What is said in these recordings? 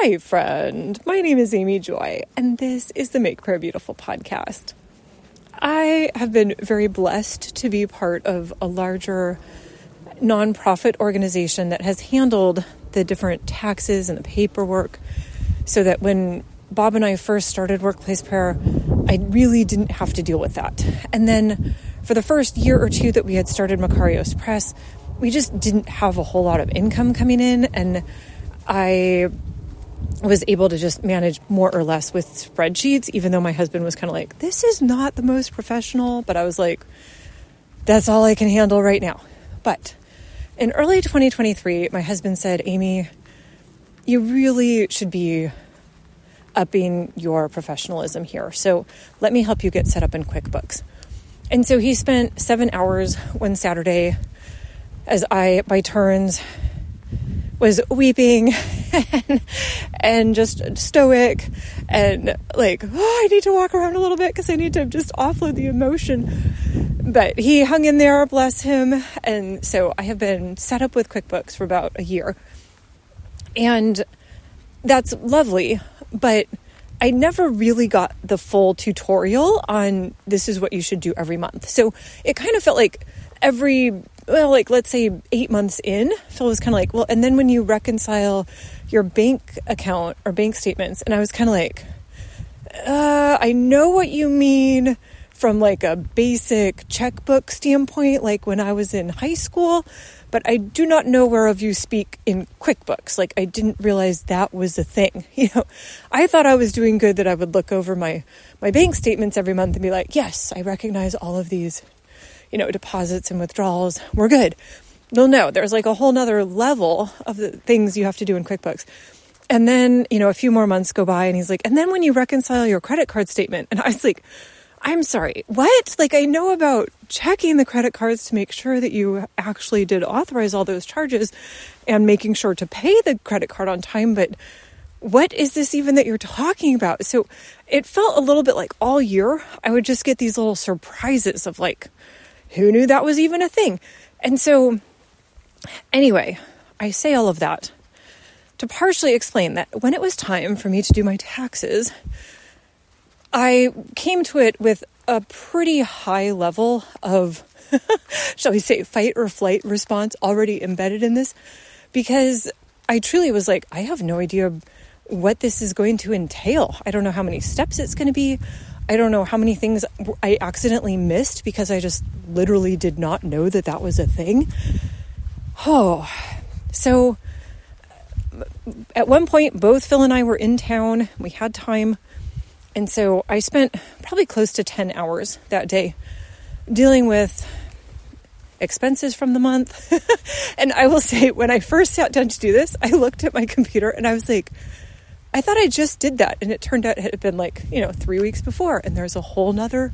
Hi, friend. My name is Amy Joy, and this is the Make Prayer Beautiful podcast. I have been very blessed to be part of a larger nonprofit organization that has handled the different taxes and the paperwork so that when Bob and I first started Workplace Prayer, I really didn't have to deal with that. And then for the first year or two that we had started Makarios Press, we just didn't have a whole lot of income coming in. And I was able to just manage more or less with spreadsheets, even though my husband was kind of like, this is not the most professional. But I was like, that's all I can handle right now. But in early 2023, my husband said, Amy, you really should be upping your professionalism here. So let me help you get set up in QuickBooks. And so he spent seven hours one Saturday as I, by turns, was weeping and, just stoic and like, oh, I need to walk around a little bit because I need to just offload the emotion. But he hung in there, bless him. And so I have been set up with QuickBooks for about a year. And that's lovely, but I never really got the full tutorial on this is what you should do every month. So it kind of felt like every well, like let's say eight months in, Phil was kind of like, well, and then when you reconcile your bank account or bank statements, and I was kind of like, uh, I know what you mean from like a basic checkbook standpoint, like when I was in high school, but I do not know whereof you speak in QuickBooks. Like I didn't realize that was a thing. You know, I thought I was doing good that I would look over my my bank statements every month and be like, yes, I recognize all of these you know, deposits and withdrawals, we're good. No, no, there's like a whole nother level of the things you have to do in QuickBooks. And then, you know, a few more months go by and he's like, and then when you reconcile your credit card statement, and I was like, I'm sorry, what? Like, I know about checking the credit cards to make sure that you actually did authorize all those charges and making sure to pay the credit card on time, but what is this even that you're talking about? So it felt a little bit like all year I would just get these little surprises of like, who knew that was even a thing? And so, anyway, I say all of that to partially explain that when it was time for me to do my taxes, I came to it with a pretty high level of, shall we say, fight or flight response already embedded in this because I truly was like, I have no idea what this is going to entail. I don't know how many steps it's going to be. I don't know how many things I accidentally missed because I just literally did not know that that was a thing. Oh, so at one point, both Phil and I were in town. We had time. And so I spent probably close to 10 hours that day dealing with expenses from the month. and I will say, when I first sat down to do this, I looked at my computer and I was like, I thought I just did that. And it turned out it had been like, you know, three weeks before. And there's a whole nother,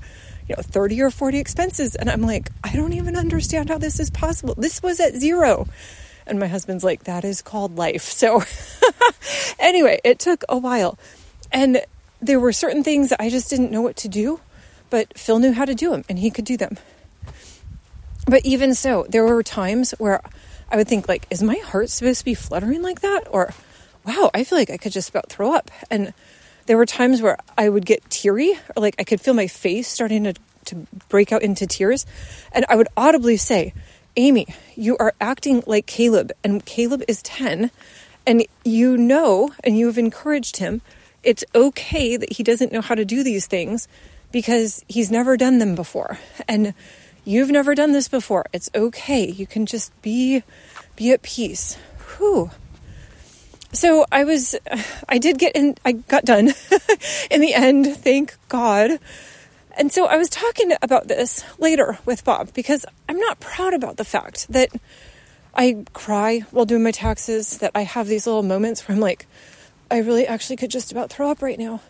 you know, 30 or 40 expenses. And I'm like, I don't even understand how this is possible. This was at zero. And my husband's like, that is called life. So anyway, it took a while. And there were certain things I just didn't know what to do, but Phil knew how to do them and he could do them. But even so, there were times where I would think like, is my heart supposed to be fluttering like that? Or wow, I feel like I could just about throw up. And there were times where I would get teary, or like I could feel my face starting to, to break out into tears. And I would audibly say, Amy, you are acting like Caleb, and Caleb is 10, and you know, and you have encouraged him, it's okay that he doesn't know how to do these things because he's never done them before. And you've never done this before. It's okay. You can just be be at peace. Whew. So I was, I did get in, I got done in the end, thank God. And so I was talking about this later with Bob because I'm not proud about the fact that I cry while doing my taxes, that I have these little moments where I'm like, I really actually could just about throw up right now.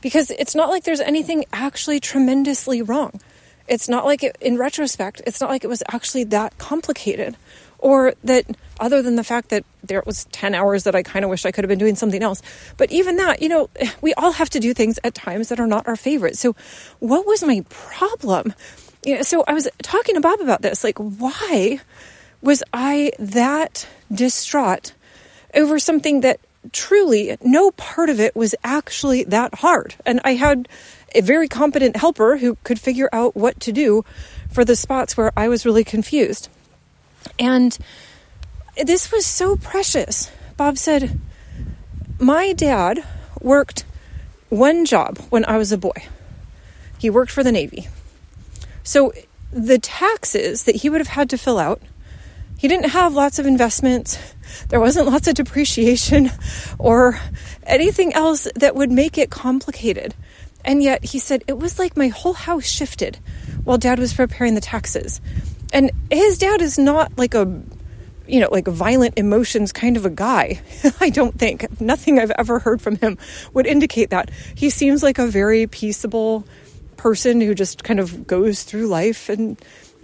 Because it's not like there's anything actually tremendously wrong. It's not like it, in retrospect, it's not like it was actually that complicated or that other than the fact that there was 10 hours that I kind of wish I could have been doing something else. But even that, you know, we all have to do things at times that are not our favorite. So what was my problem? You know, so I was talking to Bob about this, like, why was I that distraught over something that truly, no part of it was actually that hard. And I had a very competent helper who could figure out what to do for the spots where I was really confused. And this was so precious. Bob said, My dad worked one job when I was a boy. He worked for the Navy. So the taxes that he would have had to fill out, he didn't have lots of investments. There wasn't lots of depreciation or anything else that would make it complicated. And yet he said it was like my whole house shifted while dad was preparing the taxes. And his dad is not like a you know, like violent emotions kind of a guy. I don't think. Nothing I've ever heard from him would indicate that. He seems like a very peaceable person who just kind of goes through life and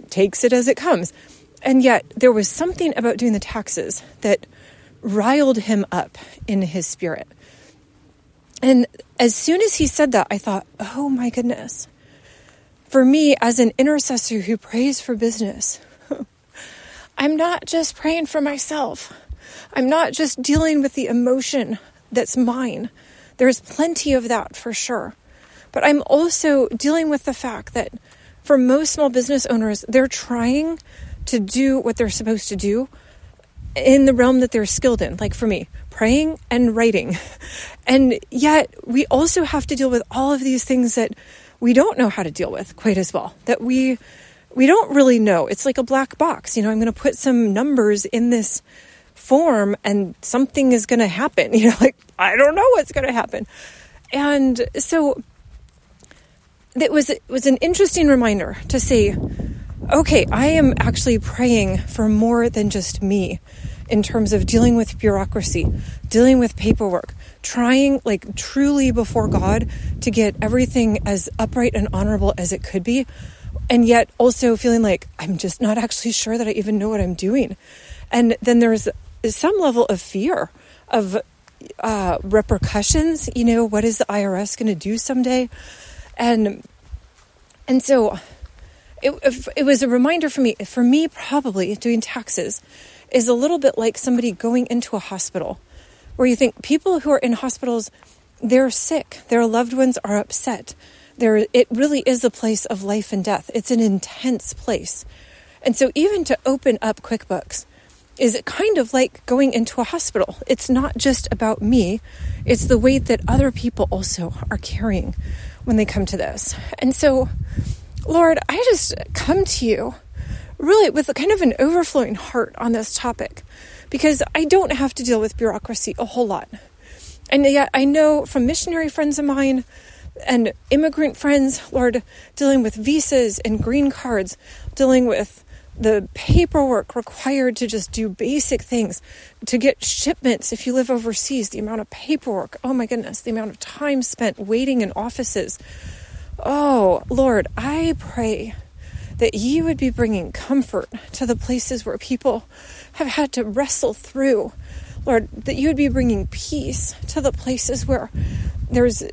takes it as it comes. And yet, there was something about doing the taxes that riled him up in his spirit. And as soon as he said that, I thought, oh my goodness. For me, as an intercessor who prays for business, I'm not just praying for myself. I'm not just dealing with the emotion that's mine. There's plenty of that for sure. But I'm also dealing with the fact that for most small business owners, they're trying to do what they're supposed to do in the realm that they're skilled in. Like for me, praying and writing. And yet we also have to deal with all of these things that we don't know how to deal with quite as well. That we we don't really know. It's like a black box. You know, I'm going to put some numbers in this form and something is going to happen. You know, like, I don't know what's going to happen. And so it was, it was an interesting reminder to say, okay, I am actually praying for more than just me in terms of dealing with bureaucracy, dealing with paperwork, trying like truly before God to get everything as upright and honorable as it could be and yet also feeling like I'm just not actually sure that I even know what I'm doing. And then there's some level of fear of uh, repercussions. You know, what is the IRS going to do someday? And and so it, it was a reminder for me. For me, probably doing taxes is a little bit like somebody going into a hospital, where you think people who are in hospitals, they're sick, their loved ones are upset there it really is a place of life and death. It's an intense place. And so even to open up QuickBooks is kind of like going into a hospital. It's not just about me, it's the weight that other people also are carrying when they come to this. And so, Lord, I just come to you really with a kind of an overflowing heart on this topic because I don't have to deal with bureaucracy a whole lot. And yet I know from missionary friends of mine and immigrant friends, Lord, dealing with visas and green cards, dealing with the paperwork required to just do basic things, to get shipments if you live overseas, the amount of paperwork, oh my goodness, the amount of time spent waiting in offices. Oh, Lord, I pray that you would be bringing comfort to the places where people have had to wrestle through. Lord, that you would be bringing peace to the places where there's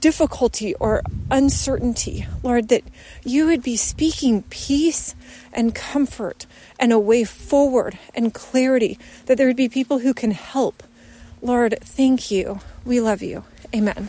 difficulty or uncertainty, Lord, that you would be speaking peace and comfort and a way forward and clarity, that there would be people who can help. Lord, thank you. We love you. Amen.